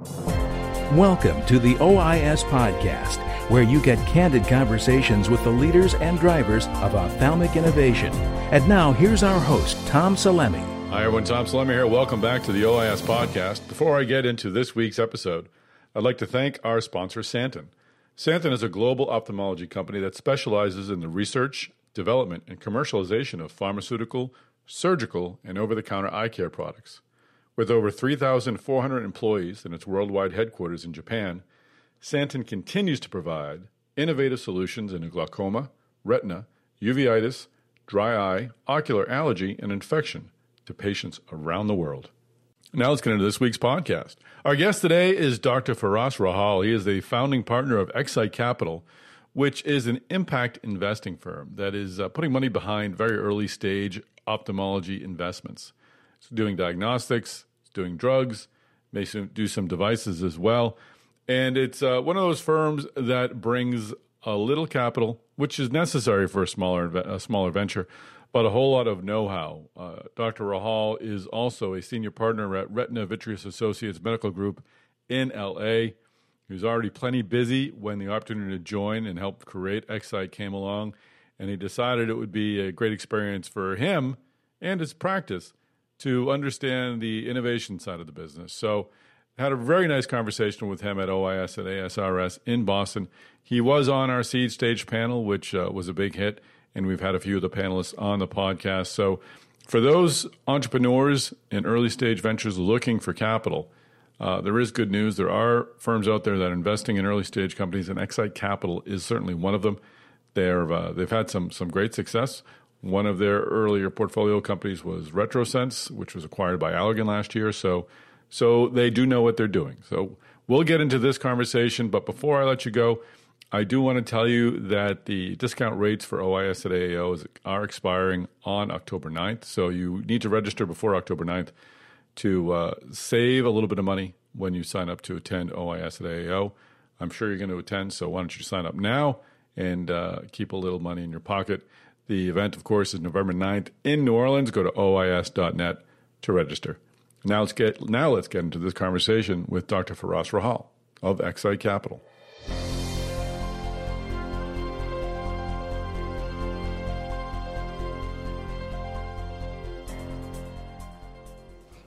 Welcome to the OIS Podcast, where you get candid conversations with the leaders and drivers of ophthalmic innovation. And now, here's our host, Tom Salemi. Hi, everyone. Tom Salemi here. Welcome back to the OIS Podcast. Before I get into this week's episode, I'd like to thank our sponsor, Santen. Santen is a global ophthalmology company that specializes in the research, development, and commercialization of pharmaceutical, surgical, and over the counter eye care products. With over 3,400 employees in its worldwide headquarters in Japan, Santen continues to provide innovative solutions in glaucoma, retina, uveitis, dry eye, ocular allergy, and infection to patients around the world. Now let's get into this week's podcast. Our guest today is Dr. Firas Rahhal. He is the founding partner of Excite Capital, which is an impact investing firm that is uh, putting money behind very early stage ophthalmology investments. It's doing diagnostics, doing drugs, may do some devices as well. And it's uh, one of those firms that brings a little capital, which is necessary for a smaller a smaller venture, but a whole lot of know-how. Uh, Dr. Rahhal is also a senior partner at Retina Vitreous Associates Medical Group in LA. He was already plenty busy when the opportunity to join and help create Excite came along, and he decided it would be a great experience for him and his practice to understand the innovation side of the business. So, had a very nice conversation with him at OIS at ASRS in Boston. He was on our seed stage panel, which uh, was a big hit, and we've had a few of the panelists on the podcast. So, for those entrepreneurs in early stage ventures looking for capital, uh, there is good news. There are firms out there that are investing in early stage companies, and Excite Capital is certainly one of them. They're, uh, they've had some some great success. One of their earlier portfolio companies was RetroSense, which was acquired by Allergan last year. So, so they do know what they're doing. So we'll get into this conversation. But before I let you go, I do want to tell you that the discount rates for OIS at AAO is, are expiring on October 9th. So you need to register before October 9th to uh, save a little bit of money when you sign up to attend OIS at AAO. I'm sure you're going to attend, so why don't you sign up now and uh, keep a little money in your pocket? The event, of course, is November 9th in New Orleans. Go to ois.net to register. Now let's get now let's get into this conversation with Dr. Firas Rahhal of Excite Capital.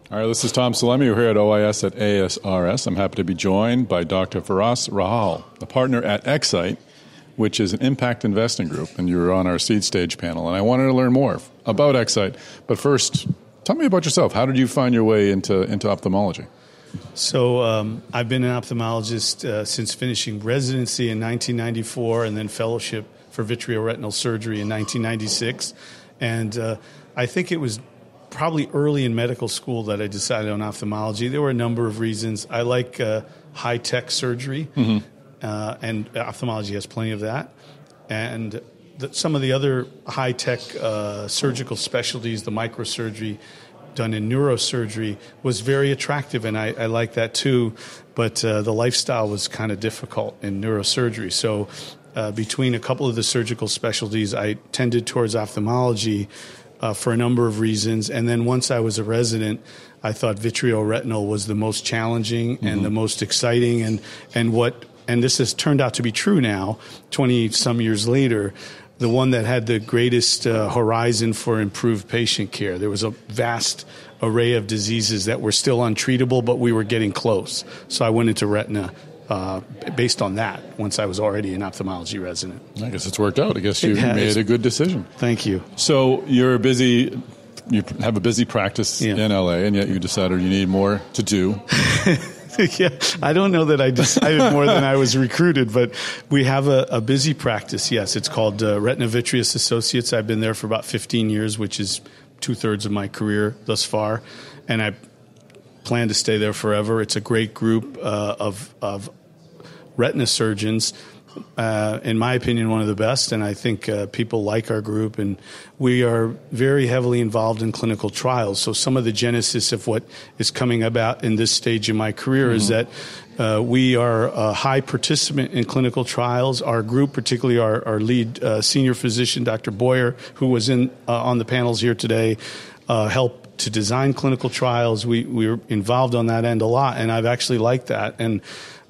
All right, this is Tom Salemi. We're here at OIS at ASRS. I'm happy to be joined by Dr. Firas Rahhal, a partner at Excite which is an impact investing group, and you were on our seed stage panel. And I wanted to learn more about Excite. But first, tell me about yourself. How did you find your way into, into ophthalmology? So um, I've been an ophthalmologist uh, since finishing residency in 1994 and then fellowship for vitreoretinal surgery in 1996. And uh, I think it was probably early in medical school that I decided on ophthalmology. There were a number of reasons. I like uh, high tech surgery. Mm-hmm uh, and ophthalmology has plenty of that. And the, some of the other high tech uh, surgical specialties, the microsurgery done in neurosurgery, was very attractive, and I, I like that too. But uh, the lifestyle was kind of difficult in neurosurgery. So, uh, between a couple of the surgical specialties, I tended towards ophthalmology. Uh, for a number of reasons. And then once I was a resident, I thought vitreoretinal was the most challenging mm-hmm. and the most exciting and, and what and this has turned out to be true now, 20 some years later, the one that had the greatest uh, horizon for improved patient care. There was a vast array of diseases that were still untreatable, but we were getting close. So I went into retina uh, based on that once I was already an ophthalmology resident. I guess it's worked out. I guess you made a good decision. Thank you. So you're busy. You have a busy practice yeah. in LA, and yet you decided you need more to do. yeah, I don't know that I decided more than I was recruited, but we have a, a busy practice. Yes, it's called uh, Retina Vitreous Associates. I've been there for about 15 years, which is two thirds of my career thus far, and I plan to stay there forever. It's a great group uh, of of retina surgeons uh, in my opinion, one of the best, and I think uh, people like our group. And we are very heavily involved in clinical trials. So some of the genesis of what is coming about in this stage of my career mm-hmm. is that uh, we are a high participant in clinical trials. Our group, particularly our, our lead uh, senior physician, Dr. Boyer, who was in uh, on the panels here today, uh, helped to design clinical trials. We, we were involved on that end a lot, and I've actually liked that. And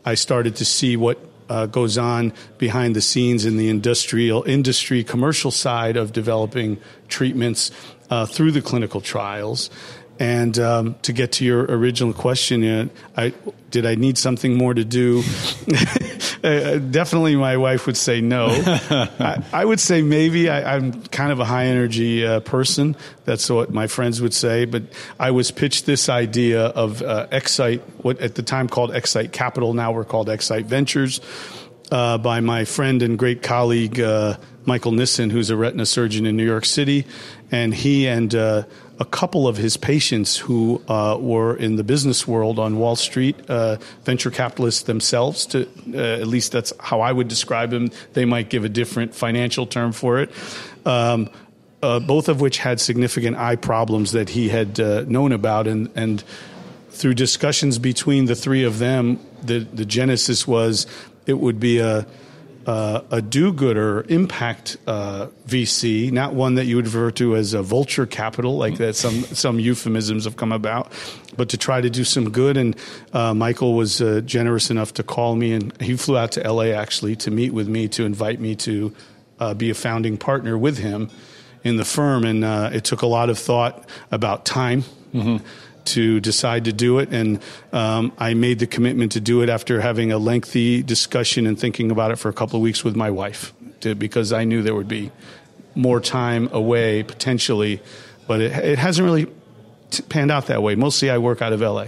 I started to see what uh, goes on behind the scenes in the industrial industry commercial side of developing treatments uh, through the clinical trials. And um, to get to your original question, uh, I, did I need something more to do? Uh, definitely, my wife would say no. I, I, would say maybe. I, am kind of a high energy uh, person. That's what my friends would say. But I was pitched this idea of uh, Excite, what at the time called Excite Capital, now we're called Excite Ventures, uh, by my friend and great colleague uh, Michael Nissen, who's a retina surgeon in New York City, and he and uh, a couple of his patients who uh, were in the business world on Wall Street, uh, venture capitalists themselves. To uh, at least that's how I would describe them. They might give a different financial term for it. Um, uh, both of which had significant eye problems that he had uh, known about, and and through discussions between the three of them, the the genesis was it would be a uh, a do-gooder impact uh, VC, not one that you would refer to as a vulture capital, like that some some euphemisms have come about, but to try to do some good. And uh, Michael was uh, generous enough to call me, and he flew out to LA actually to meet with me to invite me to uh, be a founding partner with him in the firm. And uh, it took a lot of thought about time. Mm-hmm to decide to do it. And um, I made the commitment to do it after having a lengthy discussion and thinking about it for a couple of weeks with my wife, to, because I knew there would be more time away potentially, but it, it hasn't really t- panned out that way. Mostly I work out of LA.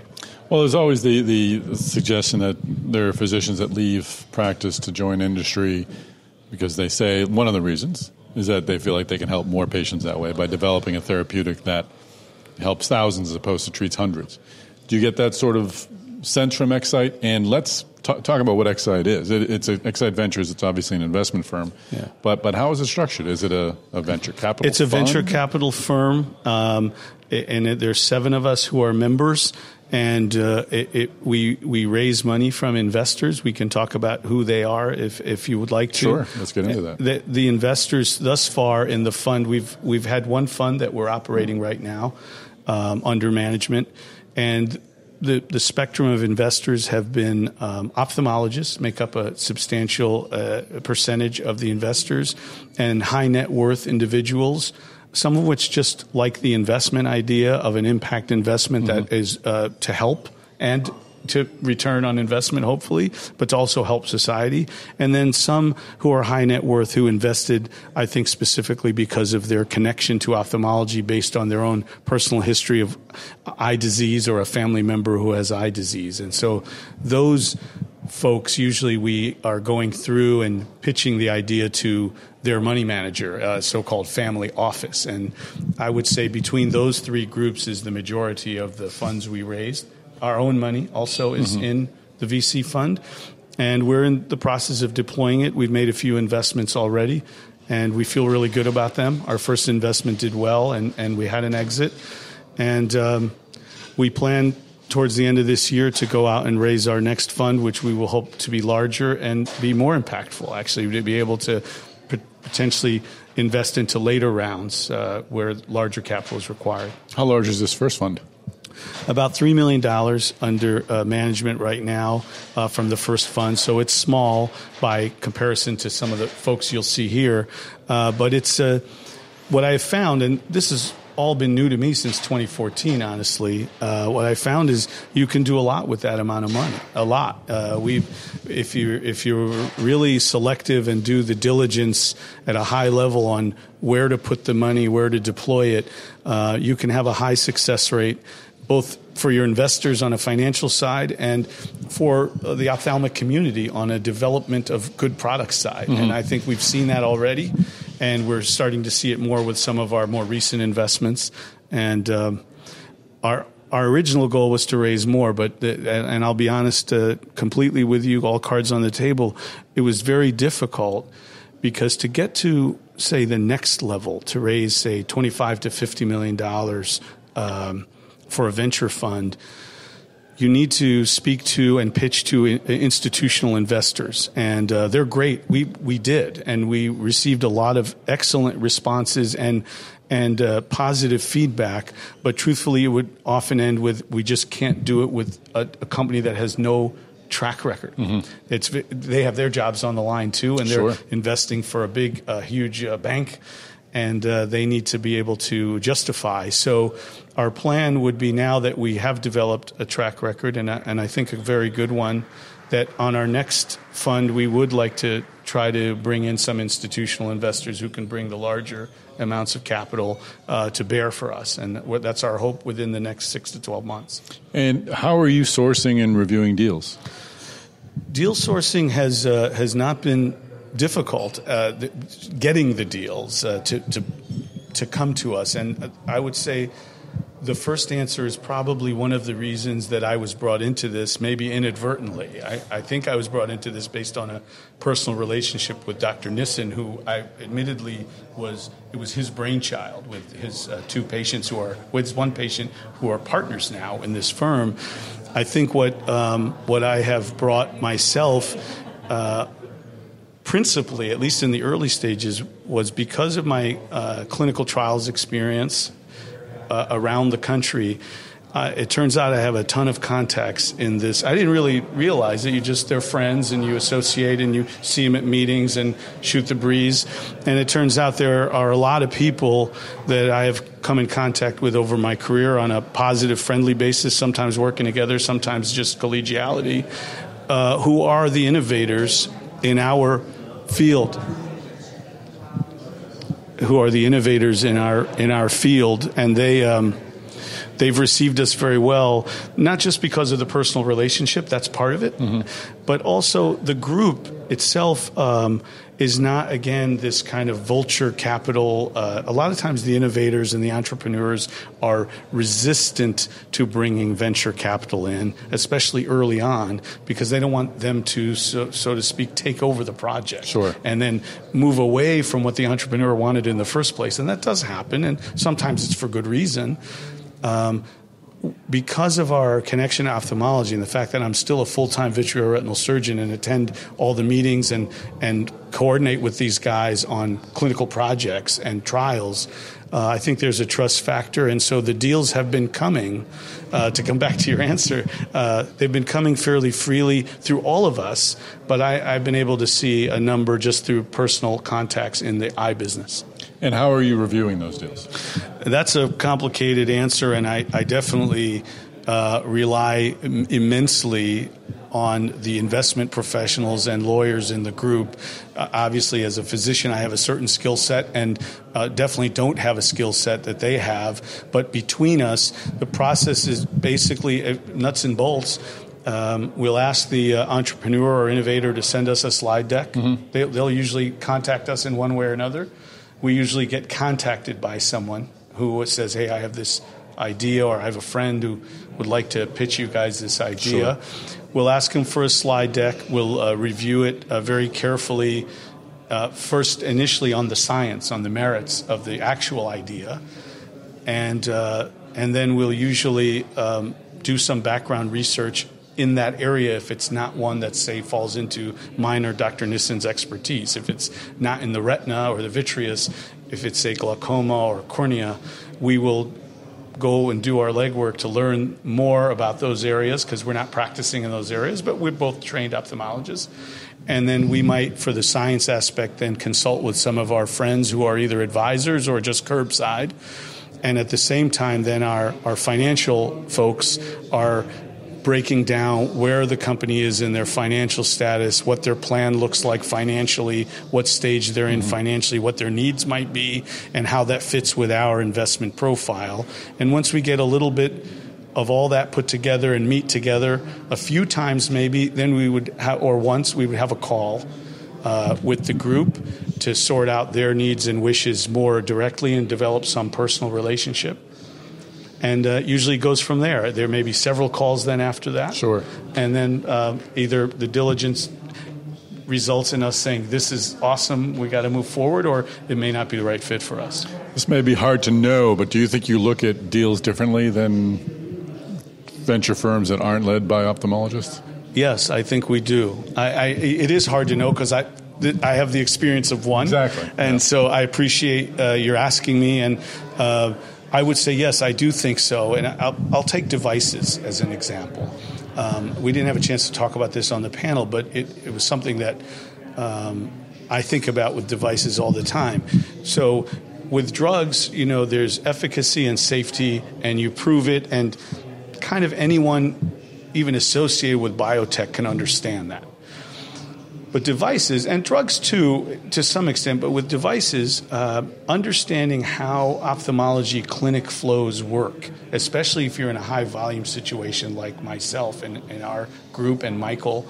Well, there's always the, the suggestion that there are physicians that leave practice to join industry because they say one of the reasons is that they feel like they can help more patients that way by developing a therapeutic that – helps thousands as opposed to treats hundreds. Do you get that sort of sense from Excite? And let's t- talk about what Excite is. It, it's a, Excite Ventures. It's obviously an investment firm. Yeah. But but how is it structured? Is it a, a venture capital? It's a fund? venture capital firm, um, and it, there's seven of us who are members. And uh, it, we we raise money from investors. We can talk about who they are if, if you would like to. Sure, let's get into that. The, the investors thus far in the fund, we've we've had one fund that we're operating right now um, under management. And the, the spectrum of investors have been um, ophthalmologists, make up a substantial uh, percentage of the investors, and high net worth individuals, some of which just like the investment idea of an impact investment mm-hmm. that is uh, to help and to return on investment, hopefully, but to also help society. And then some who are high net worth who invested, I think, specifically because of their connection to ophthalmology based on their own personal history of eye disease or a family member who has eye disease. And so those folks usually we are going through and pitching the idea to their money manager, uh, so-called family office. And I would say between those three groups is the majority of the funds we raised our own money also is mm-hmm. in the VC fund, and we're in the process of deploying it. We've made a few investments already, and we feel really good about them. Our first investment did well, and, and we had an exit, and um, we plan towards the end of this year to go out and raise our next fund, which we will hope to be larger and be more impactful. Actually, to be able to potentially invest into later rounds uh, where larger capital is required. How large is this first fund? About $3 million under uh, management right now uh, from the first fund. So it's small by comparison to some of the folks you'll see here. Uh, but it's uh, what I have found, and this has all been new to me since 2014, honestly. Uh, what I found is you can do a lot with that amount of money. A lot. Uh, we, if you if you're really selective and do the diligence at a high level on where to put the money, where to deploy it, you can have a high success rate both for your investors on a financial side and for the ophthalmic community on a development of good product side. Mm-hmm. And I think we've seen that already, and we're starting to see it more with some of our more recent investments. And um, our our original goal was to raise more, but the, and I'll be honest, uh, completely with you, all cards on the table. It was very difficult because to get to say the next level, to raise say twenty five to fifty million dollars. Um, for a venture fund, you need to speak to and pitch to institutional investors, and uh, they're great. We we did, and we received a lot of excellent responses and and uh, positive feedback. But truthfully, it would often end with we just can't do it with a, a company that has no track record. Mm-hmm. It's they have their jobs on the line too, and they're sure. investing for a big, uh, huge uh, bank, and uh, they need to be able to justify. So, our plan would be now that we have developed a track record, and and I think a very good one. That on our next fund, we would like to try to bring in some institutional investors who can bring the larger amounts of capital uh, to bear for us. And that's our hope within the next six to 12 months. And how are you sourcing and reviewing deals? Deal sourcing has uh, has not been difficult. Uh, the, getting the deals uh, to, to to come to us, and I would say the first answer is probably one of the reasons that I was brought into this, maybe inadvertently. I, I, think I was brought into this based on a personal relationship with Dr. Nissen, who I admittedly was, it was his brainchild with his uh, two patients who are, with one patient who are partners now in this firm. I think what um, what I have brought myself. Uh, principally, at least in the early stages, was because of my uh, clinical trials experience uh, around the country. Uh, it turns out I have a ton of contacts in this. I didn't really realize that you just they're friends and you associate and you see them at meetings and shoot the breeze. And it turns out there are a lot of people that I have come in contact with over my career on a positive, friendly basis. Sometimes working together, sometimes just collegiality, uh, who are the innovators in our field who are the innovators in our in our field, and they. Um, they've received us very well, not just because of the personal relationship, that's part of it, mm-hmm. but also the group itself um, is not, again, this kind of vulture capital. Uh, a lot of times the innovators and the entrepreneurs are resistant to bringing venture capital in, especially early on, because they don't want them to, so, so to speak, take over the project. Sure. And then move away from what the entrepreneur wanted in the first place. And that does happen, and sometimes it's for good reason. Um, because of our connection to ophthalmology and the fact that I'm still a full time vitreoretinal surgeon and attend all the meetings and, and coordinate with these guys on clinical projects and trials, uh, I think there's a trust factor. And so the deals have been coming. Uh, to come back to your answer, uh, they've been coming fairly freely through all of us, but I, have been able to see a number just through personal contacts in the eye business. And how are you reviewing those deals? That's a complicated answer, and I, I definitely uh, rely immensely on the investment professionals and lawyers in the group. Uh, obviously, as a physician, I have a certain skill set and uh, definitely don't have a skill set that they have. But between us, the process is basically uh, nuts and bolts. Um, we'll ask the uh, entrepreneur or innovator to send us a slide deck. Mm-hmm. They, will usually contact us in one way or another we usually get contacted by someone who says, "Hey, I have this idea, or I have a friend who would like to pitch you guys this idea." Sure. We'll ask them for a slide deck. We'll uh, review it uh, very carefully. Uh, first, initially on the science, on the merits of the actual idea, and uh, and then we'll usually um, do some background research in that area if it's not one that say falls into mine or Dr. Nissen's expertise. If it's not in the retina or the vitreous, if it's say, glaucoma or cornea, we will go and do our legwork to learn more about those areas because we're not practicing in those areas, but we're both trained ophthalmologists. And then we might, for the science aspect, then consult with some of our friends who are either advisors or just curbside. And at the same time, then our, our financial folks are breaking down where the company is in their financial status, what their plan looks like financially, what stage they're in mm-hmm. financially, what their needs might be, and how that fits with our investment profile. And once we get a little bit of all that put together and meet together a few times maybe, then we would have, or once we would have a call. Uh, with the group to sort out their needs and wishes more directly and develop some personal relationship and uh, usually goes from there. There may be several calls then after that. Sure. And then uh, either the diligence results in us saying this is awesome, we got to move forward, or it may not be the right fit for us. This may be hard to know, but do you think you look at deals differently than venture firms that aren't led by ophthalmologists? Yes, I think we do. I, I, it is hard to know because I th- I have the experience of one. Exactly. And Yeah. so I appreciate uh, your asking me. And uh, I would say, yes, I do think so. And I'll, I'll take devices as an example. Um, we didn't have a chance to talk about this on the panel, but it, it was something that um, I think about with devices all the time. So with drugs, you know, there's efficacy and safety, and you prove it, and kind of anyone, even associated with biotech, can understand that. But devices and drugs too, to some extent, but with devices, uh, understanding how ophthalmology clinic flows work, especially if you're in a high volume situation like myself and, and our group and Michael,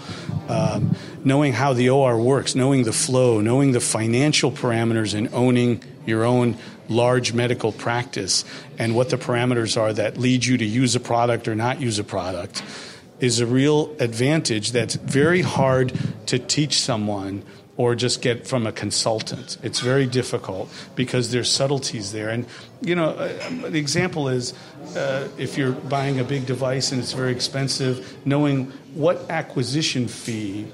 um, knowing how the OR works, knowing the flow, knowing the financial parameters, and owning your own large medical practice and what the parameters are that lead you to use a product or not use a product is a real advantage that's very hard to teach someone or just get from a consultant. It's very difficult because there's subtleties there. And, you know, uh, the example is uh, if you're buying a big device and it's very expensive, knowing what acquisition fee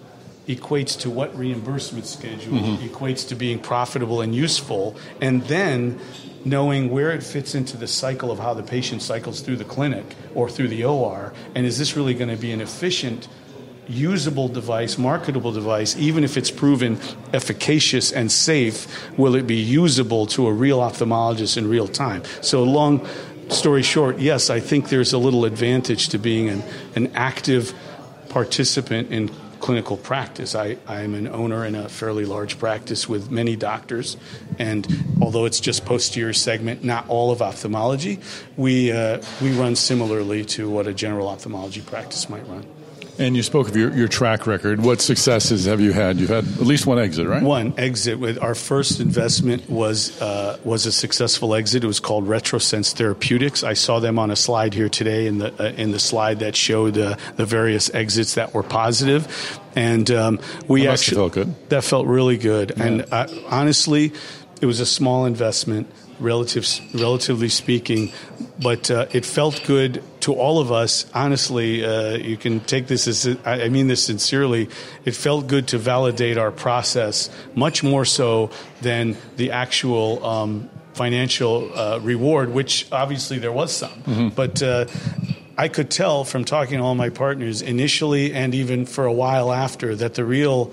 equates to what reimbursement schedule mm-hmm. equates to being profitable and useful, and then knowing where it fits into the cycle of how the patient cycles through the clinic or through the OR, and is this really going to be an efficient, usable device, marketable device, even if it's proven efficacious and safe, will it be usable to a real ophthalmologist in real time? So, long story short, yes, I think there's a little advantage to being an, an active participant in clinical practice. I, I'm an owner in a fairly large practice with many doctors, and although it's just posterior segment, not all of ophthalmology, we, uh, we run similarly to what a general ophthalmology practice might run. And you spoke of your, your track record. What successes have you had? You've had at least one exit, right? One exit with our first investment was uh, was a successful exit. It was called RetroSense Therapeutics. I saw them on a slide here today in the uh, in the slide that showed uh, the various exits that were positive, and um, we That actually felt good. That felt really good, and uh, honestly, it was a small investment. Relative, relatively speaking, but uh, it felt good to all of us. Honestly, uh, you can take this as I mean this sincerely. It felt good to validate our process much more so than the actual um, financial uh, reward, which obviously there was some. But uh, I could tell from talking to all my partners initially and even for a while after that the real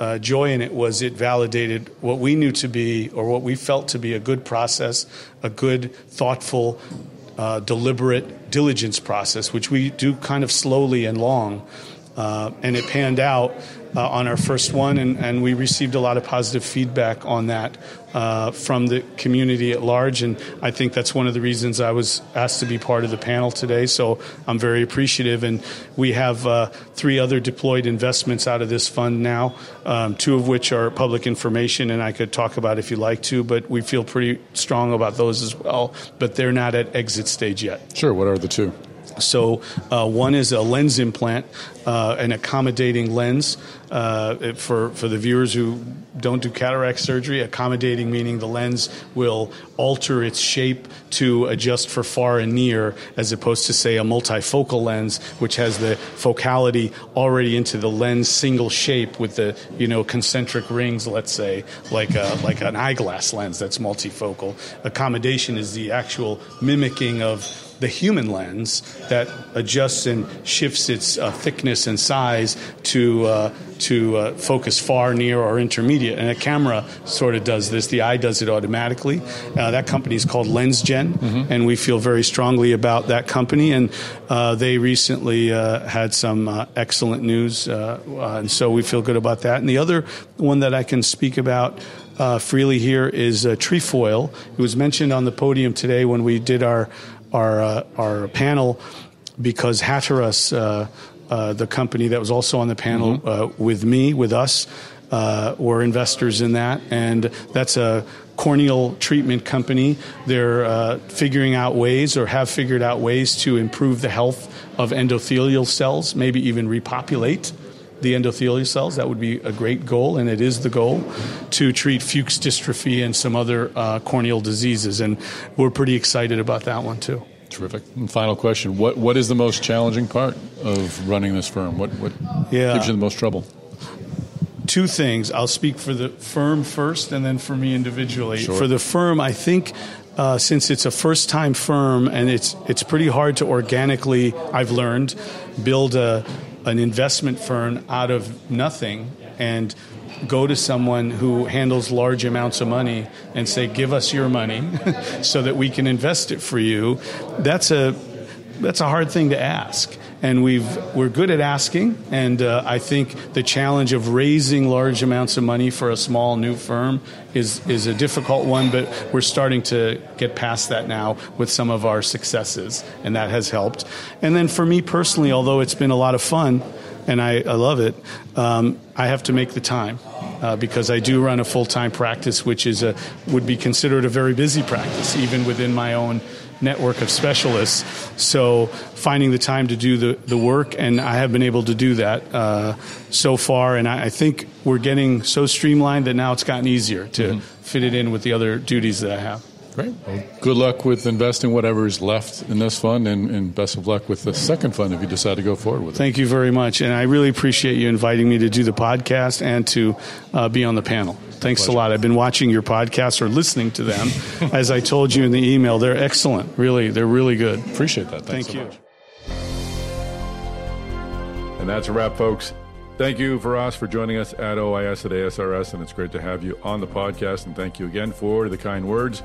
uh, joy in it was it validated what we knew to be or what we felt to be a good process, a good, thoughtful, uh, deliberate diligence process, which we do kind of slowly and long. Uh, and it panned out uh, on our first one, and, and we received a lot of positive feedback on that uh, from the community at large. And I think that's one of the reasons I was asked to be part of the panel today. So I'm very appreciative. And we have uh, three other deployed investments out of this fund now, um, two of which are public information, and I could talk about if you like to, but we feel pretty strong about those as well. But they're not at exit stage yet. Sure. What are the two? So, uh, one is a lens implant, uh, an accommodating lens. Uh, for for the viewers who don't do cataract surgery, accommodating meaning the lens will alter its shape to adjust for far and near, as opposed to say a multifocal lens, which has the focality already into the lens single shape with the you know concentric rings, let's say, like a, like an eyeglass lens that's multifocal. Accommodation is the actual mimicking of the human lens that adjusts and shifts its uh, thickness and size to uh, to uh, focus far, near, or intermediate. And a camera sort of does this. The eye does it automatically. Uh, that company is called LensGen, and we feel very strongly about that company. And uh, they recently uh, had some uh, excellent news, uh, uh, and so we feel good about that. And the other one that I can speak about. Uh, freely here is uh, Trefoil. It was mentioned on the podium today when we did our our uh, our panel because Hatteras, uh, uh, the company that was also on the panel uh, with me, with us, uh, were investors in that, and that's a corneal treatment company. They're uh, figuring out ways, or have figured out ways, to improve the health of endothelial cells, maybe even repopulate the endothelial cells. That would be a great goal, and it is the goal to treat Fuchs dystrophy and some other uh, corneal diseases. And we're pretty excited about that one too. Terrific. And final question: What what is the most challenging part of running this firm? What what Yeah. gives you the most trouble? two things. I'll speak for the firm first, and then for me individually. Sure. For the firm, I think. Uh, since it's a first-time firm and it's it's pretty hard to organically, I've learned, build a an investment firm out of nothing and go to someone who handles large amounts of money and say, "Give us your money, so that we can invest it for you." That's a that's a hard thing to ask and we've we're good at asking. And uh, I think the challenge of raising large amounts of money for a small new firm is is a difficult one. But we're starting to get past that now with some of our successes, and that has helped. And then for me personally, although it's been a lot of fun. And I, I love it. Um, I have to make the time uh, because I do run a full time practice, which is a would be considered a very busy practice, even within my own network of specialists. So finding the time to do the, the work, and I have been able to do that uh, so far. And I, I, think we're getting so streamlined that now it's gotten easier to mm-hmm. fit it in with the other duties that I have. Great. Well, good luck with investing whatever is left in this fund, and, and, best of luck with the second fund if you decide to go forward with it. Thank you very much, and I really appreciate you inviting me to do the podcast and to uh, be on the panel. Thanks a lot. I've been watching your podcast or listening to them. As I told you in the email, they're excellent. Really, they're really good. Appreciate that. Thanks Thank so you. Much. And that's a wrap, folks. Thank you for us for joining us at OIS at ASRS, and it's great to have you on the podcast. And thank you again for the kind words.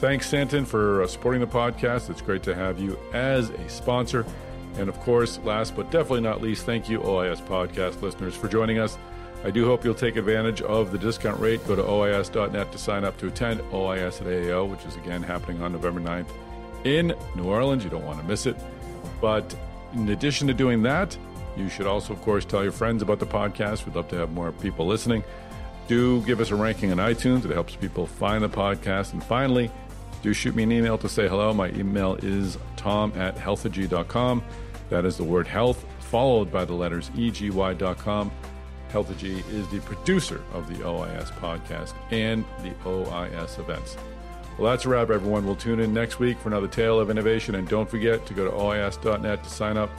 Thanks, Santen, for uh, supporting the podcast. It's great to have you as a sponsor. And of course, last but definitely not least, thank you, OIS podcast listeners, for joining us. I do hope you'll take advantage of the discount rate. Go to OIS.net to sign up to attend OIS at AAO, which is again happening on November 9th in New Orleans. You don't want to miss it. But in addition to doing that, you should also, of course, tell your friends about the podcast. We'd love to have more people listening. Do give us a ranking on iTunes, it helps people find the podcast. And finally, do shoot me an email to say hello. My email is tom at healthegy.com. That is the word health followed by the letters eg.com. Healthegy is the producer of the OIS podcast and the OIS events. Well, that's a wrap, everyone. We'll tune in next week for another tale of innovation. And don't forget to go to OIS.net to sign up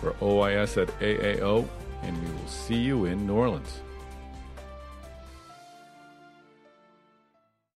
for OIS at AAO. And we will see you in New Orleans.